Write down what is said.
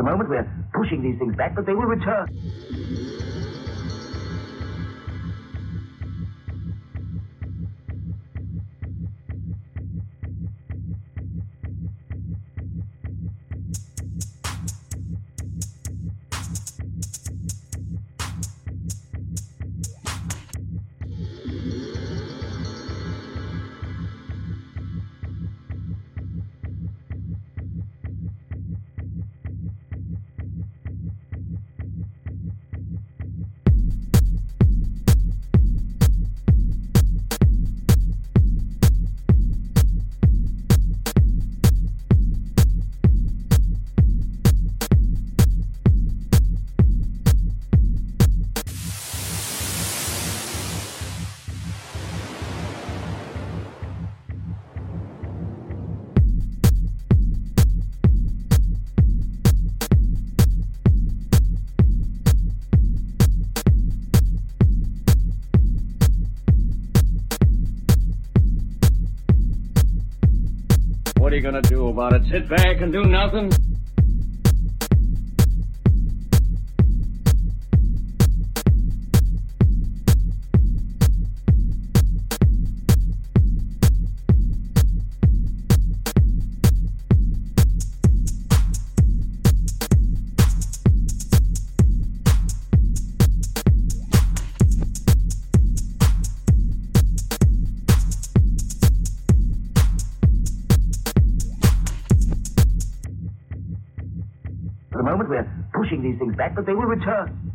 the moment, we're pushing these things back, but they will return. What are you gonna do about it? Sit back and do nothing? Moment, we're pushing these things back, but they will return.